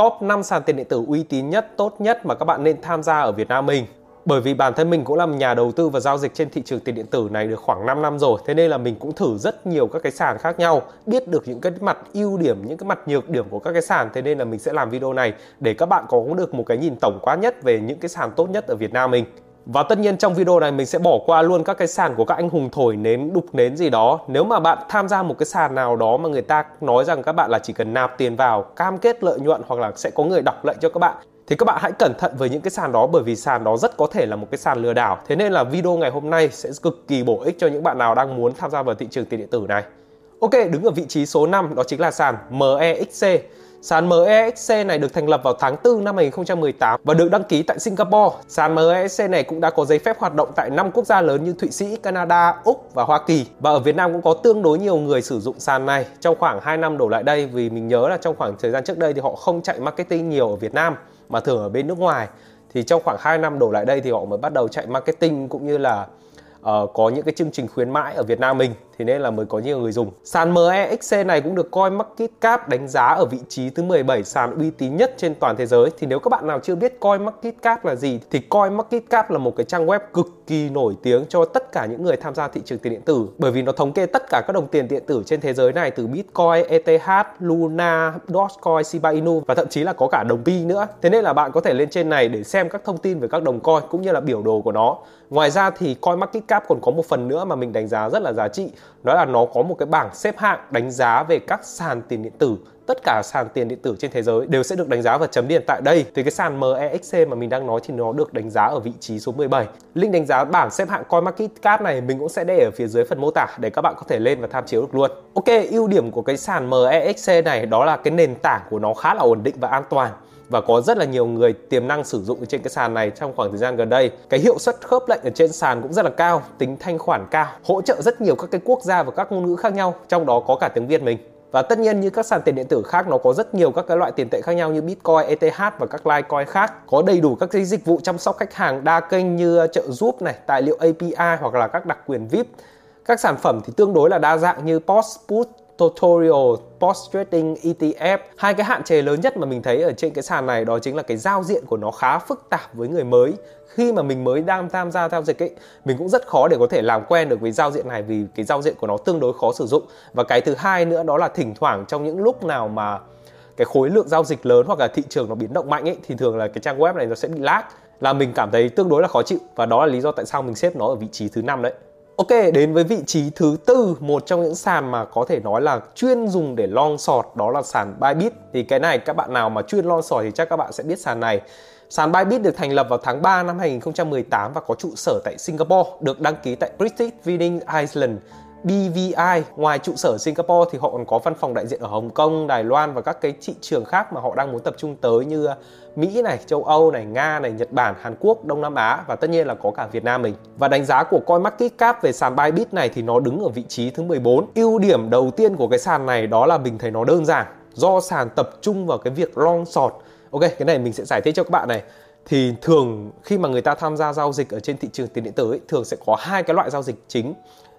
top 5 sàn tiền điện tử uy tín nhất, tốt nhất mà các bạn nên tham gia ở Việt Nam mình. Bởi vì bản thân mình cũng là nhà đầu tư và giao dịch trên thị trường tiền điện tử này được khoảng 5 năm rồi Thế nên là mình cũng thử rất nhiều các cái sàn khác nhau Biết được những cái mặt ưu điểm, những cái mặt nhược điểm của các cái sàn Thế nên là mình sẽ làm video này để các bạn có được một cái nhìn tổng quát nhất về những cái sàn tốt nhất ở Việt Nam mình và tất nhiên trong video này mình sẽ bỏ qua luôn các cái sàn của các anh hùng thổi nến, đục nến gì đó. Nếu mà bạn tham gia một cái sàn nào đó mà người ta nói rằng các bạn là chỉ cần nạp tiền vào, cam kết lợi nhuận hoặc là sẽ có người đọc lệnh cho các bạn thì các bạn hãy cẩn thận với những cái sàn đó bởi vì sàn đó rất có thể là một cái sàn lừa đảo. Thế nên là video ngày hôm nay sẽ cực kỳ bổ ích cho những bạn nào đang muốn tham gia vào thị trường tiền điện tử này. Ok, đứng ở vị trí số 5 đó chính là sàn MEXC. Sàn MEXC này được thành lập vào tháng 4 năm 2018 và được đăng ký tại Singapore. Sàn MEXC này cũng đã có giấy phép hoạt động tại 5 quốc gia lớn như Thụy Sĩ, Canada, Úc và Hoa Kỳ. Và ở Việt Nam cũng có tương đối nhiều người sử dụng sàn này trong khoảng 2 năm đổ lại đây vì mình nhớ là trong khoảng thời gian trước đây thì họ không chạy marketing nhiều ở Việt Nam mà thường ở bên nước ngoài. Thì trong khoảng 2 năm đổ lại đây thì họ mới bắt đầu chạy marketing cũng như là uh, có những cái chương trình khuyến mãi ở Việt Nam mình thế nên là mới có nhiều người dùng. Sàn MEXC này cũng được coi market cap đánh giá ở vị trí thứ 17 sàn uy tín nhất trên toàn thế giới. Thì nếu các bạn nào chưa biết coi market cap là gì thì coi market cap là một cái trang web cực kỳ nổi tiếng cho tất cả những người tham gia thị trường tiền điện tử bởi vì nó thống kê tất cả các đồng tiền điện tử trên thế giới này từ Bitcoin, ETH, Luna, Dogecoin, Shiba Inu và thậm chí là có cả đồng Pi nữa. Thế nên là bạn có thể lên trên này để xem các thông tin về các đồng coin cũng như là biểu đồ của nó. Ngoài ra thì Coinmarketcap market cap còn có một phần nữa mà mình đánh giá rất là giá trị đó là nó có một cái bảng xếp hạng đánh giá về các sàn tiền điện tử. Tất cả sàn tiền điện tử trên thế giới đều sẽ được đánh giá và chấm điểm tại đây. Thì cái sàn MEXC mà mình đang nói thì nó được đánh giá ở vị trí số 17 link đánh giá bảng xếp hạng CoinMarketCap này mình cũng sẽ để ở phía dưới phần mô tả để các bạn có thể lên và tham chiếu được luôn. Ok, ưu điểm của cái sàn MEXC này đó là cái nền tảng của nó khá là ổn định và an toàn và có rất là nhiều người tiềm năng sử dụng trên cái sàn này trong khoảng thời gian gần đây. Cái hiệu suất khớp lệnh ở trên sàn cũng rất là cao, tính thanh khoản cao, hỗ trợ rất nhiều các cái quốc gia và các ngôn ngữ khác nhau, trong đó có cả tiếng Việt mình. Và tất nhiên như các sàn tiền điện tử khác nó có rất nhiều các cái loại tiền tệ khác nhau như Bitcoin, ETH và các Litecoin khác. Có đầy đủ các cái dịch vụ chăm sóc khách hàng đa kênh như trợ giúp này, tài liệu API hoặc là các đặc quyền VIP. Các sản phẩm thì tương đối là đa dạng như Post Put, tutorial, post trading, ETF. Hai cái hạn chế lớn nhất mà mình thấy ở trên cái sàn này đó chính là cái giao diện của nó khá phức tạp với người mới. Khi mà mình mới đang tham gia giao dịch ấy, mình cũng rất khó để có thể làm quen được với giao diện này vì cái giao diện của nó tương đối khó sử dụng. Và cái thứ hai nữa đó là thỉnh thoảng trong những lúc nào mà cái khối lượng giao dịch lớn hoặc là thị trường nó biến động mạnh ấy thì thường là cái trang web này nó sẽ bị lag là mình cảm thấy tương đối là khó chịu và đó là lý do tại sao mình xếp nó ở vị trí thứ năm đấy. Ok, đến với vị trí thứ tư, một trong những sàn mà có thể nói là chuyên dùng để long sọt đó là sàn Bybit. Thì cái này các bạn nào mà chuyên long sọt thì chắc các bạn sẽ biết sàn này. Sàn Bybit được thành lập vào tháng 3 năm 2018 và có trụ sở tại Singapore, được đăng ký tại British Virgin Islands BVI ngoài trụ sở Singapore thì họ còn có văn phòng đại diện ở Hồng Kông, Đài Loan và các cái thị trường khác mà họ đang muốn tập trung tới như ờ, Mỹ này, châu Âu này, Nga này, Nhật Bản, Hàn Quốc, Đông Nam Á và tất nhiên là có cả Việt Nam mình. Và đánh giá của CoinMarketCap về sàn Bybit này thì nó đứng ở vị trí thứ 14. Ưu điểm đầu tiên của cái sàn này đó là mình thấy nó đơn giản do sàn tập trung vào cái việc long short. Ok, cái này mình sẽ giải thích cho các bạn này thì thường khi mà người ta tham gia giao dịch ở trên thị trường tiền điện tử ấy, thường sẽ có hai cái loại giao dịch chính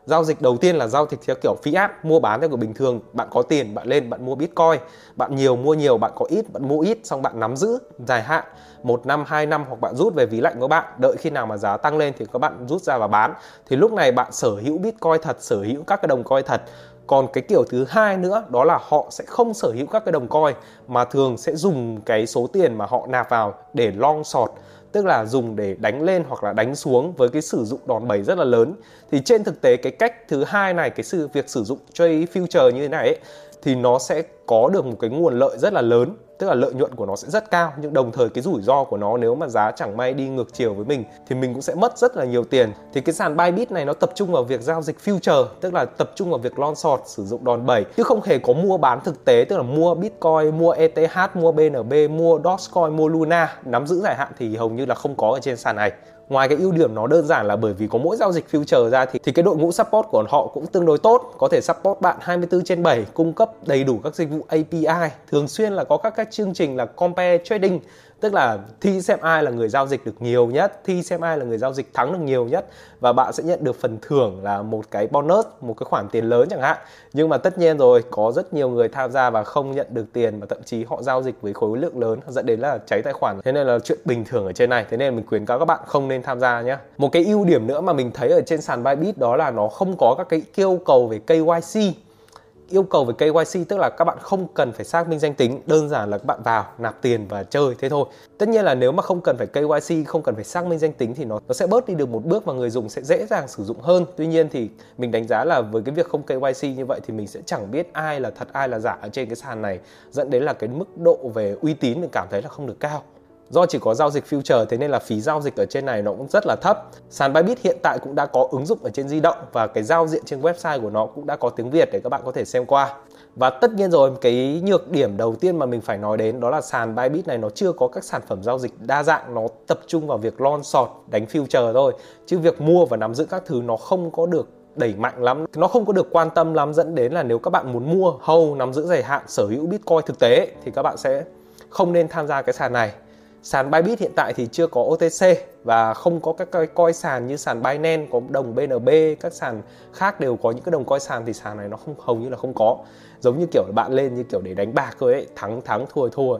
giao dịch đầu tiên là giao dịch theo kiểu fiat, mua bán theo kiểu bình thường. Bạn có tiền, bạn lên, bạn mua bitcoin. Bạn nhiều, mua nhiều, bạn có ít, bạn mua ít, xong bạn nắm giữ, dài hạn. Một năm, hai năm hoặc bạn rút về ví lạnh của bạn. Đợi khi nào mà giá tăng lên thì các bạn rút ra và bán. Thì lúc này bạn sở hữu bitcoin thật, sở hữu các cái đồng coin thật. Còn cái kiểu thứ hai nữa, đó là họ sẽ không sở hữu các cái đồng coin, mà thường sẽ dùng cái số tiền mà họ nạp vào để long sọt tức là dùng để đánh lên hoặc là đánh xuống với cái sử dụng đòn bẩy rất là lớn. Thì trên thực tế cái cách thứ hai này cái sự việc sử dụng trade future như thế này ấy, thì nó sẽ có được một cái nguồn lợi rất là lớn tức là lợi nhuận của nó sẽ rất cao, nhưng đồng thời cái rủi ro của nó nếu mà giá chẳng may đi ngược chiều với mình thì mình cũng sẽ mất rất là nhiều tiền. Thì cái sàn Bybit này nó tập trung vào việc giao dịch future, tức là tập trung vào việc long short, sử dụng đòn bẩy, chứ không hề có mua bán thực tế, tức là mua Bitcoin, mua ETH mua BNB mua Dogecoin, mua Luna. Nắm giữ dài hạn thì hầu như là không có ở trên sàn này ngoài cái ưu điểm nó đơn giản là bởi vì có mỗi giao dịch future ra thì thì cái đội ngũ support của họ cũng tương đối tốt, có thể support bạn 24 trên 7 cung cấp đầy đủ các dịch vụ API thường xuyên là có các các chương trình là compare trading tức là thi xem ai là người giao dịch được nhiều nhất, thi xem ai là người giao dịch thắng được nhiều nhất. Và bạn sẽ nhận được phần thưởng là một cái bonus, một cái khoản tiền lớn chẳng hạn. Nhưng mà tất nhiên rồi, có rất nhiều người tham gia và không nhận được tiền và thậm chí họ giao dịch với khối lượng lớn dẫn đến là cháy tài khoản. Thế nên là chuyện bình thường ở trên này. Thế nên mình khuyến cáo các bạn không nên tham gia nhé. Một cái ưu điểm nữa mà mình thấy ở trên sàn Bybit đó là nó không có các cái yêu cầu về KYC yêu cầu về KYC tức là các bạn không cần phải xác minh danh tính, đơn giản là các bạn vào, nạp tiền và chơi, thế thôi. Tất nhiên là nếu mà không cần phải KYC không cần phải xác minh danh tính thì nó nó sẽ bớt đi được một bước và người dùng sẽ dễ dàng sử dụng hơn. Tuy nhiên thì mình đánh giá là với cái việc không KYC như vậy thì mình sẽ chẳng biết ai là thật, ai là giả ở trên cái sàn này, dẫn đến là cái mức độ về uy tín mình cảm thấy là không được cao. Do chỉ có giao dịch future thế nên là phí giao dịch ở trên này nó cũng rất là thấp. Sàn Bybit hiện tại cũng đã có ứng dụng ở trên di động và cái giao diện trên website của nó cũng đã có tiếng Việt để các bạn có thể xem qua. Và tất nhiên rồi, cái nhược điểm đầu tiên mà mình phải nói đến đó là sàn Bybit này nó chưa có các sản phẩm giao dịch đa dạng, nó tập trung vào việc lon sọt đánh future thôi. Chứ việc mua và nắm giữ các thứ nó không có được đẩy mạnh lắm nó không có được quan tâm lắm dẫn đến là nếu các bạn muốn mua hold nắm giữ dài hạn sở hữu bitcoin thực tế thì các bạn sẽ không nên tham gia cái sàn này Sàn Bybit hiện tại thì chưa có OTC và không có các cái coi sàn như sàn Binance có đồng BNB, các sàn khác đều có những cái đồng coi sàn thì sàn này nó không hầu như là không có. Giống như kiểu bạn lên như kiểu để đánh bạc thôi ấy, thắng thắng thua thua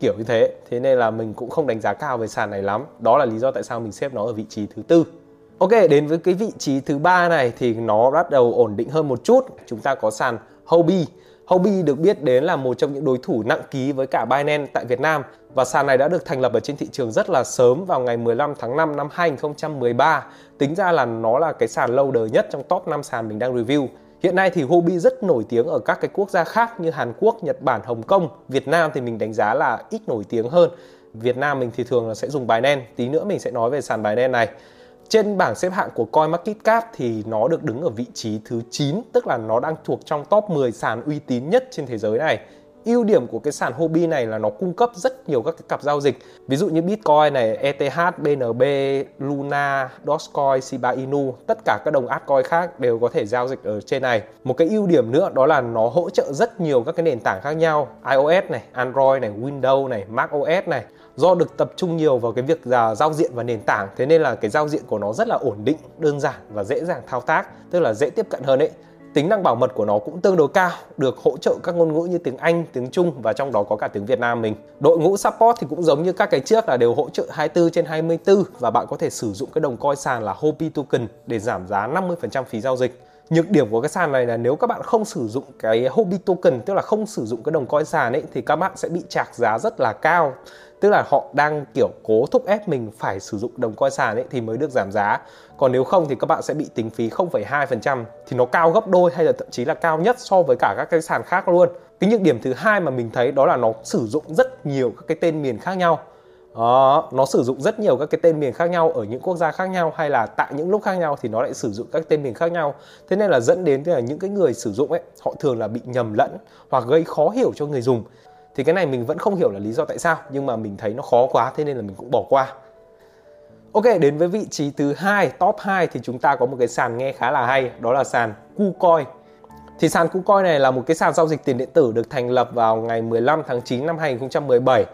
kiểu như thế. Thế nên là mình cũng không đánh giá cao về sàn này lắm. Đó là lý do tại sao mình xếp nó ở vị trí thứ tư. Ok, đến với cái vị trí thứ ba này thì nó bắt đầu ổn định hơn một chút. Chúng ta có sàn Hobi. Hobi được biết đến là một trong những đối thủ nặng ký với cả Binance tại Việt Nam và sàn này đã được thành lập ở trên thị trường rất là sớm vào ngày 15 tháng 5 năm 2013. Tính ra là nó là cái sàn lâu đời nhất trong top 5 sàn mình đang review. Hiện nay thì Hobi rất nổi tiếng ở các cái quốc gia khác như Hàn Quốc, Nhật Bản, Hồng Kông. Việt Nam thì mình đánh giá là ít nổi tiếng hơn. Việt Nam mình thì thường là sẽ dùng Binance. Tí nữa mình sẽ nói về sàn Binance này. Trên bảng xếp hạng của CoinMarketCap thì nó được đứng ở vị trí thứ 9, tức là nó đang thuộc trong top 10 sàn uy tín nhất trên thế giới này. Ưu điểm của cái sàn hobby này là nó cung cấp rất nhiều các cái cặp giao dịch. Ví dụ như Bitcoin này, ETH, BNB, Luna, Dogecoin, Shiba Inu tất cả các đồng altcoin khác đều có thể giao dịch ở trên này. Một cái ưu điểm nữa đó là nó hỗ trợ rất nhiều các cái nền tảng khác nhau. iOS này, Android này, Windows này, macOS này do được tập trung nhiều vào cái việc là giao diện và nền tảng thế nên là cái giao diện của nó rất là ổn định đơn giản và dễ dàng thao tác tức là dễ tiếp cận hơn ấy tính năng bảo mật của nó cũng tương đối cao được hỗ trợ các ngôn ngữ như tiếng Anh, tiếng Trung và trong đó có cả tiếng Việt Nam mình. Đội ngũ support thì cũng giống như các cái trước là đều hỗ trợ 24 trên 24 và bạn có thể sử dụng cái đồng coin sàn là Hopi Token để giảm giá 50% phí giao dịch. Nhược điểm của cái sàn này là nếu các bạn không sử dụng cái hobby Token tức là không sử dụng cái đồng coin sàn ấy thì các bạn sẽ bị chạc giá rất là cao. Tức là họ đang kiểu cố thúc ép mình phải sử dụng đồng coin sàn ấy thì mới được giảm giá. Còn nếu không thì các bạn sẽ bị tính phí 0,2% thì nó cao gấp đôi hay là thậm chí là cao nhất so với cả các cái sàn khác luôn. Cái nhược điểm thứ hai mà mình thấy đó là nó sử dụng rất nhiều các cái tên miền khác nhau đó, nó sử dụng rất nhiều các cái tên miền khác nhau ở những quốc gia khác nhau hay là tại những lúc khác nhau thì nó lại sử dụng các tên miền khác nhau thế nên là dẫn đến là những cái người sử dụng ấy họ thường là bị nhầm lẫn hoặc gây khó hiểu cho người dùng thì cái này mình vẫn không hiểu là lý do tại sao nhưng mà mình thấy nó khó quá thế nên là mình cũng bỏ qua Ok, đến với vị trí thứ hai, top 2 thì chúng ta có một cái sàn nghe khá là hay, đó là sàn KuCoin. Thì sàn KuCoin này là một cái sàn giao dịch tiền điện tử được thành lập vào ngày 15 tháng 9 năm 2017.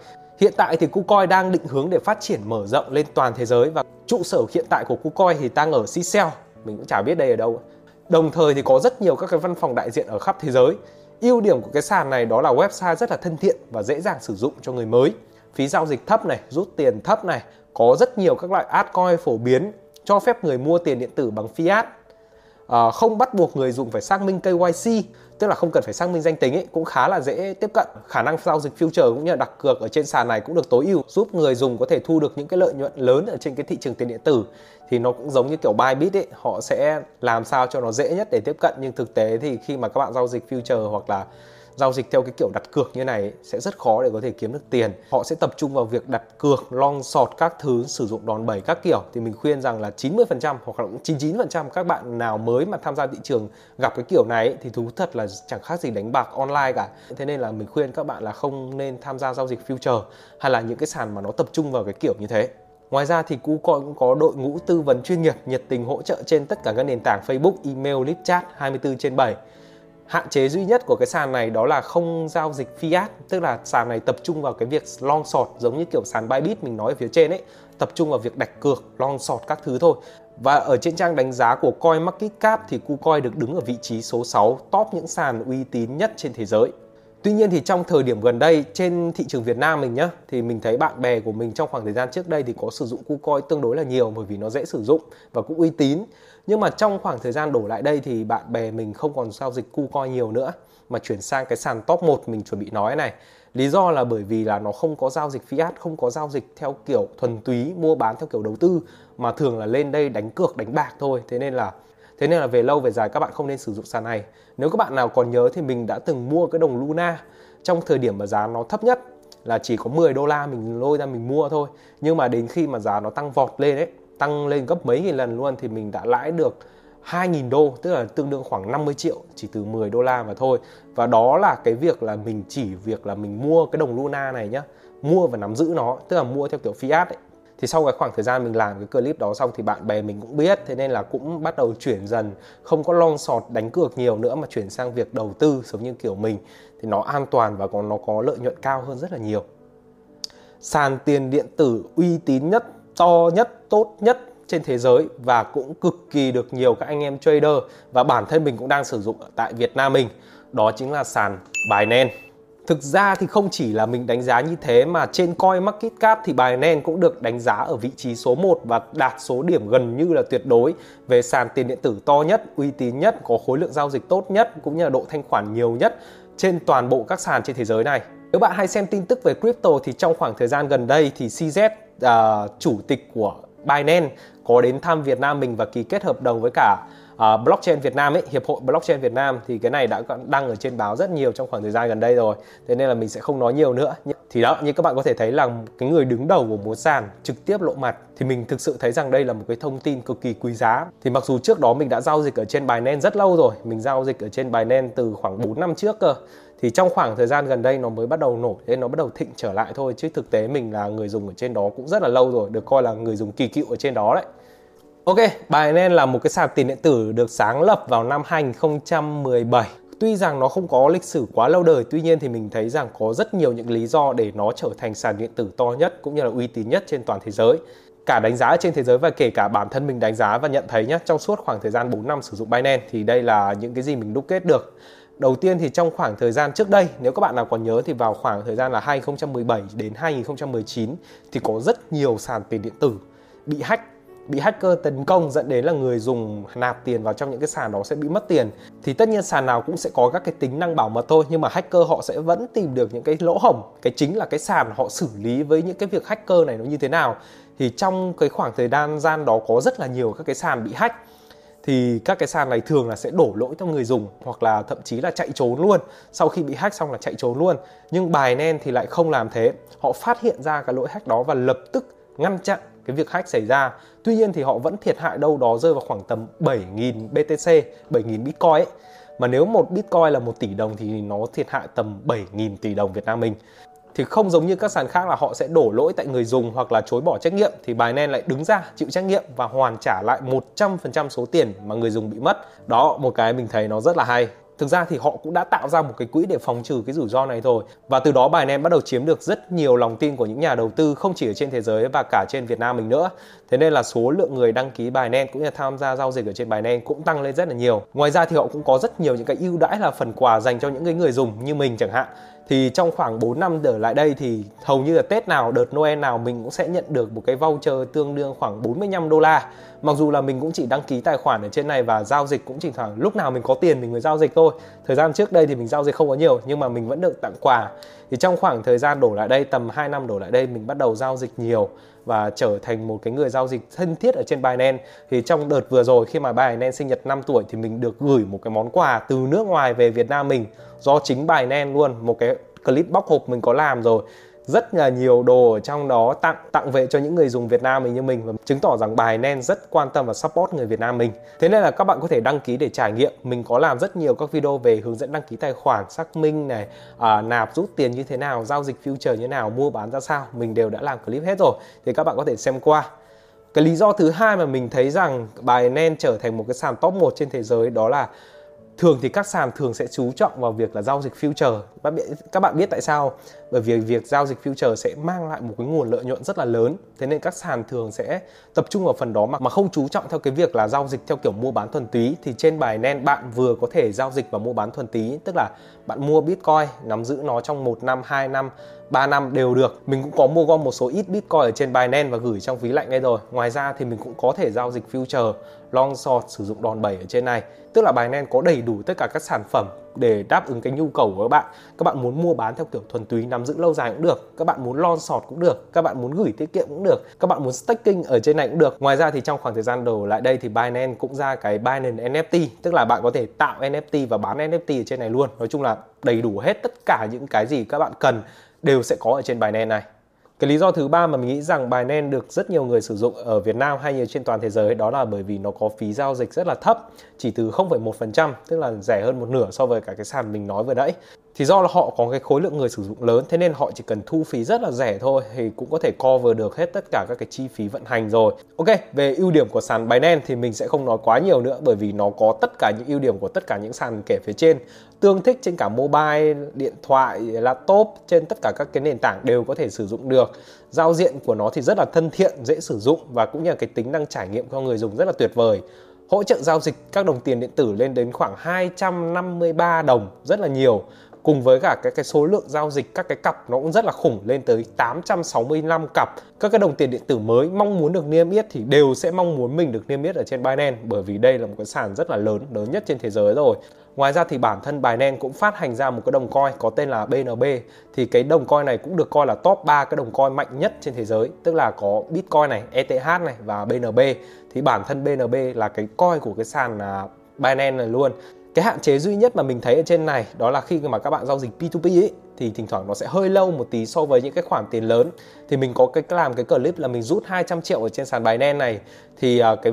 Hiện tại thì KuCoin đang định hướng để phát triển mở rộng lên toàn thế giới và trụ sở hiện tại của KuCoin thì đang ở Seychelles, mình cũng chả biết đây ở đâu. Đồng thời thì có rất nhiều các cái văn phòng đại diện ở khắp thế giới. Ưu điểm của cái sàn này đó là website rất là thân thiện và dễ dàng sử dụng cho người mới. Phí giao dịch thấp này, rút tiền thấp này, có rất nhiều các loại altcoin phổ biến cho phép người mua tiền điện tử bằng fiat uh, không bắt buộc người dùng phải xác minh KYC tức là không cần phải xác minh danh tính ấy cũng khá là dễ tiếp cận. Khả năng giao dịch future cũng như là đặt cược ở trên sàn này cũng được tối ưu giúp người dùng có thể thu được những cái lợi nhuận lớn ở trên cái thị trường tiền điện tử. Thì nó cũng giống như kiểu Bybit ấy họ sẽ làm sao cho nó dễ nhất để tiếp cận nhưng thực tế thì khi mà các bạn giao dịch future hoặc là giao dịch theo cái kiểu đặt cược như này sẽ rất khó để có thể kiếm được tiền. Họ sẽ tập trung vào việc đặt cược long sọt các thứ sử dụng đòn bẩy các kiểu. Thì mình khuyên rằng là 90% hoặc là 99% các bạn nào mới mà tham gia thị trường gặp cái kiểu này thì thú thật là chẳng khác gì đánh bạc online cả. Thế nên là mình khuyên các bạn là không nên tham gia giao dịch future hay là những cái sàn mà nó tập trung vào cái kiểu như thế. Ngoài ra thì KuCoin cũng có đội ngũ tư vấn chuyên nghiệp nhiệt tình hỗ trợ trên tất cả các nền tảng Facebook, email, live chat 24 trên 7. Hạn chế duy nhất của cái sàn này đó là không giao dịch fiat, tức là sàn này tập trung vào cái việc long short giống như kiểu sàn Bybit mình nói ở phía trên ấy, tập trung vào việc đặt cược, long short các thứ thôi. Và ở trên trang đánh giá của coin market cap thì KuCoin được đứng ở vị trí số 6 top những sàn uy tín nhất trên thế giới. Tuy nhiên thì trong thời điểm gần đây trên thị trường Việt Nam mình nhá thì mình thấy bạn bè của mình trong khoảng thời gian trước đây thì có sử dụng KuCoin tương đối là nhiều bởi vì nó dễ sử dụng và cũng uy tín. Nhưng mà trong khoảng thời gian đổ lại đây thì bạn bè mình không còn giao dịch KuCoin nhiều nữa mà chuyển sang cái sàn top 1 mình chuẩn bị nói này. Lý do là bởi vì là nó không có giao dịch fiat, không có giao dịch theo kiểu thuần túy mua bán theo kiểu đầu tư mà thường là lên đây đánh cược đánh bạc thôi. Thế nên là Thế nên là về lâu về dài các bạn không nên sử dụng sàn này. Nếu các bạn nào còn nhớ thì mình đã từng mua cái đồng Luna trong thời điểm mà giá nó thấp nhất là chỉ có 10 đô la mình lôi ra mình mua thôi. Nhưng mà đến khi mà giá nó tăng vọt lên ấy, tăng lên gấp mấy nghìn lần luôn thì mình đã lãi được 2.000 đô, tức là tương đương khoảng 50 triệu, chỉ từ 10 đô la mà thôi. Và đó là cái việc là mình chỉ việc là mình mua cái đồng Luna này nhá, mua và nắm giữ nó, tức là mua theo kiểu fiat ấy. Thì sau cái khoảng thời gian mình làm cái clip đó xong thì bạn bè mình cũng biết, thế nên là cũng bắt đầu chuyển dần, không có long sọt đánh cược nhiều nữa mà chuyển sang việc đầu tư giống như kiểu mình. Thì nó an toàn và còn nó có lợi nhuận cao hơn rất là nhiều. Sàn tiền điện tử uy tín nhất to nhất tốt nhất trên thế giới và cũng cực kỳ được nhiều các anh em trader và bản thân mình cũng đang sử dụng tại Việt Nam mình. Đó chính là sàn Binance. Thực ra thì không chỉ là mình đánh giá như thế mà trên Coin Market Cap thì Binance cũng được đánh giá ở vị trí số 1 và đạt số điểm gần như là tuyệt đối. Về sàn tiền điện tử to nhất, uy tín nhất, có khối lượng giao dịch tốt nhất cũng như là độ thanh khoản nhiều nhất trên toàn bộ các sàn trên thế giới này. Nếu bạn hay xem tin tức về crypto thì trong khoảng thời gian gần đây thì CZ uh, à, chủ tịch của Binance có đến thăm Việt Nam mình và ký kết hợp đồng với cả uh, blockchain Việt Nam ấy hiệp hội blockchain Việt Nam. Thì cái này đã đăng ở trên báo rất nhiều trong khoảng thời gian gần đây rồi. Thế nên là mình sẽ không nói nhiều nữa. Thì đó như các bạn có thể thấy là cái người đứng đầu của một sàn trực tiếp lộ mặt. Thì mình thực sự thấy rằng đây là một cái thông tin cực kỳ quý giá. Thì mặc dù trước đó mình đã giao dịch ở trên Binance rất lâu rồi. Mình giao dịch ở trên Binance từ khoảng 4 năm trước cơ thì trong khoảng thời gian gần đây nó mới bắt đầu nổi nên nó bắt đầu thịnh trở lại thôi chứ thực tế mình là người dùng ở trên đó cũng rất là lâu rồi được coi là người dùng kỳ cựu ở trên đó đấy Ok, Binance là một cái sàn tiền điện tử được sáng lập vào năm 2017. Tuy rằng nó không có lịch sử quá lâu đời, tuy nhiên thì mình thấy rằng có rất nhiều những lý do để nó trở thành sàn điện tử to nhất cũng như là uy tín nhất trên toàn thế giới. Cả đánh giá trên thế giới và kể cả bản thân mình đánh giá và nhận thấy nhé, trong suốt khoảng thời gian 4 năm sử dụng Binance thì đây là những cái gì mình đúc kết được. Đầu tiên thì trong khoảng thời gian trước đây, nếu các bạn nào còn nhớ thì vào khoảng thời gian là 2017 đến 2019 thì có rất nhiều sàn tiền điện tử bị hack bị hacker tấn công dẫn đến là người dùng nạp tiền vào trong những cái sàn đó sẽ bị mất tiền. Thì tất nhiên sàn nào cũng sẽ có các cái tính năng bảo mật thôi nhưng mà hacker họ sẽ vẫn tìm được những cái lỗ hổng. Cái chính là cái sàn họ xử lý với những cái việc hacker này nó như thế nào. Thì trong cái khoảng thời gian đó có rất là nhiều các cái sàn bị hack thì các cái sàn này thường là sẽ đổ lỗi cho người dùng hoặc là thậm chí là chạy trốn luôn sau khi bị hack xong là chạy trốn luôn nhưng bài nen thì lại không làm thế họ phát hiện ra cái lỗi hack đó và lập tức ngăn chặn cái việc hack xảy ra. Tuy nhiên thì họ vẫn thiệt hại đâu đó rơi vào khoảng tầm 7.000 BTC, 7.000 Bitcoin ấy. Mà nếu một Bitcoin là một tỷ đồng thì nó thiệt hại tầm 7.000 tỷ đồng Việt Nam mình. Thì không giống như các sàn khác là họ sẽ đổ lỗi tại người dùng hoặc là chối bỏ trách nhiệm thì Binance lại đứng ra chịu trách nhiệm và hoàn trả lại 100% số tiền mà người dùng bị mất. Đó, một cái mình thấy nó rất là hay. Thực ra thì họ cũng đã tạo ra một cái quỹ để phòng trừ cái rủi ro này thôi và từ đó Binance bắt đầu chiếm được rất nhiều lòng tin của những nhà đầu tư không chỉ ở trên thế giới và cả trên Việt Nam mình nữa. Thế nên là số lượng người đăng ký Binance cũng như là tham gia giao dịch ở trên Binance cũng tăng lên rất là nhiều. Ngoài ra thì họ cũng có rất nhiều những cái ưu đãi là phần quà dành cho những cái người dùng như mình chẳng hạn thì trong khoảng 4 năm trở lại đây thì hầu như là Tết nào, đợt Noel nào mình cũng sẽ nhận được một cái voucher tương đương khoảng 45 đô la. Mặc dù là mình cũng chỉ đăng ký tài khoản ở trên này và giao dịch cũng chỉ khoảng lúc nào mình có tiền mình mới giao dịch thôi. Thời gian trước đây thì mình giao dịch không có nhiều nhưng mà mình vẫn được tặng quà. Thì trong khoảng thời gian đổ lại đây, tầm 2 năm đổ lại đây, mình bắt đầu giao dịch nhiều và trở thành một cái người giao dịch thân thiết ở trên Binance. Thì trong đợt vừa rồi, khi mà Binance sinh nhật 5 tuổi thì mình được gửi một cái món quà từ nước ngoài về Việt Nam mình do chính Binance luôn, một cái clip bóc hộp mình có làm rồi rất là nhiều đồ ở trong đó tặng tặng về cho những người dùng Việt Nam mình như mình và chứng tỏ rằng bài Nen rất quan tâm và support người Việt Nam mình. Thế nên là các bạn có thể đăng ký để trải nghiệm. Mình có làm rất nhiều các video về hướng dẫn đăng ký tài khoản, xác minh này, à, nạp rút tiền như thế nào, giao dịch future như thế nào, mua bán ra sao. Mình đều đã làm clip hết rồi. Thì các bạn có thể xem qua. Cái lý do thứ hai mà mình thấy rằng bài Nen trở thành một cái sàn top 1 trên thế giới đó là thường thì các sàn thường sẽ chú trọng vào việc là giao dịch future. Các bạn biết tại sao? Bởi vì việc giao dịch future sẽ mang lại một cái nguồn lợi nhuận rất là lớn. Thế nên các sàn thường sẽ tập trung vào phần đó mà mà không chú trọng theo cái việc là giao dịch theo kiểu mua bán thuần túy. Thì trên bài nen, bạn vừa có thể giao dịch và mua bán thuần túy, tức là bạn mua bitcoin, nắm giữ nó trong một năm 2 năm 3 năm đều được. Mình cũng có mua gom một số ít bitcoin ở trên Binance và gửi trong ví lạnh ngay rồi. Ngoài ra thì mình cũng có thể giao dịch future long short sử dụng đòn bẩy ở trên này. Tức là Binance có đầy đủ tất cả các sản phẩm để đáp ứng cái nhu cầu của các bạn. Các bạn muốn mua bán theo kiểu thuần túy, nắm giữ lâu dài cũng được. Các bạn muốn long short cũng được. Các bạn muốn gửi tiết kiệm cũng được. Các bạn muốn staking ở trên này cũng được. Ngoài ra thì trong khoảng thời gian đầu lại đây thì Binance cũng ra cái Binance NFT tức là bạn có thể tạo NFT và bán NFT ở trên này luôn. Nói chung là đầy đủ hết tất cả những cái gì các bạn cần đều sẽ có ở trên Binance này cái lý do thứ ba mà mình nghĩ rằng Binance được rất nhiều người sử dụng ở Việt Nam hay như trên toàn thế giới đó là bởi vì nó có phí giao dịch rất là thấp, chỉ từ 0,1%, tức là rẻ hơn một nửa so với cả cái sàn mình nói vừa nãy thì do là họ có cái khối lượng người sử dụng lớn thế nên họ chỉ cần thu phí rất là rẻ thôi thì cũng có thể cover được hết tất cả các cái chi phí vận hành rồi. Ok, về ưu điểm của sàn Binance thì mình sẽ không nói quá nhiều nữa bởi vì nó có tất cả những ưu điểm của tất cả những sàn kể phía trên. Tương thích trên cả mobile, điện thoại, laptop, trên tất cả các cái nền tảng đều có thể sử dụng được. Giao diện của nó thì rất là thân thiện, dễ sử dụng và cũng như là cái tính năng trải nghiệm cho người dùng rất là tuyệt vời hỗ trợ giao dịch các đồng tiền điện tử lên đến khoảng 253 đồng rất là nhiều cùng với cả cái cái số lượng giao dịch các cái cặp nó cũng rất là khủng lên tới 865 cặp. Các cái đồng tiền điện tử mới mong muốn được niêm yết thì đều sẽ mong muốn mình được niêm yết ở trên Binance bởi vì đây là một cái sàn rất là lớn lớn nhất trên thế giới rồi. Ngoài ra thì bản thân Binance cũng phát hành ra một cái đồng coin có tên là BNB thì cái đồng coin này cũng được coi là top 3 cái đồng coin mạnh nhất trên thế giới. Tức là có Bitcoin này, ETH này và BNB thì bản thân BNB là cái coin của cái sàn à, Binance này luôn cái hạn chế duy nhất mà mình thấy ở trên này đó là khi mà các bạn giao dịch P2P ấy thì thỉnh thoảng nó sẽ hơi lâu một tí so với những cái khoản tiền lớn. Thì mình có cái làm cái clip là mình rút 200 triệu ở trên sàn bài đen này. Thì à, cái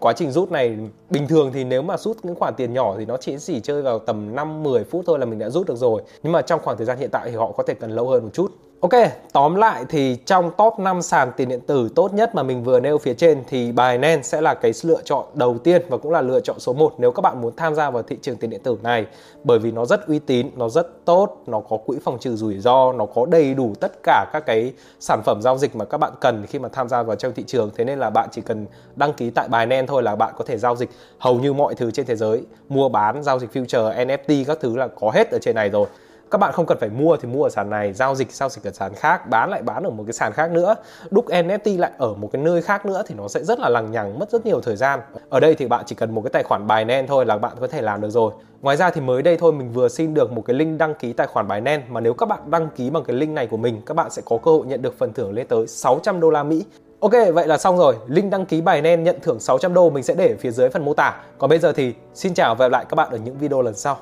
quá trình rút này, bình thường thì nếu mà rút những khoản tiền nhỏ thì nó chỉ chỉ chơi vào tầm 5 10 phút thôi là mình đã rút được rồi. Nhưng mà trong khoảng thời gian hiện tại thì họ có thể cần lâu hơn một chút. Ok, tóm lại thì trong top 5 sàn tiền điện tử tốt nhất mà mình vừa nêu phía trên thì Binance sẽ là cái lựa chọn đầu tiên và cũng là lựa chọn số 1 nếu các bạn muốn tham gia vào thị trường tiền điện tử này. Bởi vì nó rất uy tín, nó rất tốt, nó có quỹ phòng trừ rủi ro, nó có đầy đủ tất cả các cái sản phẩm giao dịch mà các bạn cần khi mà tham gia vào trong thị trường. Thế nên là bạn chỉ cần đăng ký tại Binance thôi là bạn có thể giao dịch hầu như mọi thứ trên thế giới, mua bán, giao dịch future, NFT các thứ là có hết ở trên này rồi các bạn không cần phải mua thì mua ở sàn này giao dịch giao dịch ở sàn khác bán lại bán ở một cái sàn khác nữa đúc NFT lại ở một cái nơi khác nữa thì nó sẽ rất là lằng nhằng mất rất nhiều thời gian ở đây thì bạn chỉ cần một cái tài khoản bài nen thôi là bạn có thể làm được rồi ngoài ra thì mới đây thôi mình vừa xin được một cái link đăng ký tài khoản bài nen mà nếu các bạn đăng ký bằng cái link này của mình các bạn sẽ có cơ hội nhận được phần thưởng lên tới 600 đô la Mỹ Ok, vậy là xong rồi. Link đăng ký bài nen nhận thưởng 600 đô mình sẽ để ở phía dưới phần mô tả. Còn bây giờ thì xin chào và hẹn gặp lại các bạn ở những video lần sau.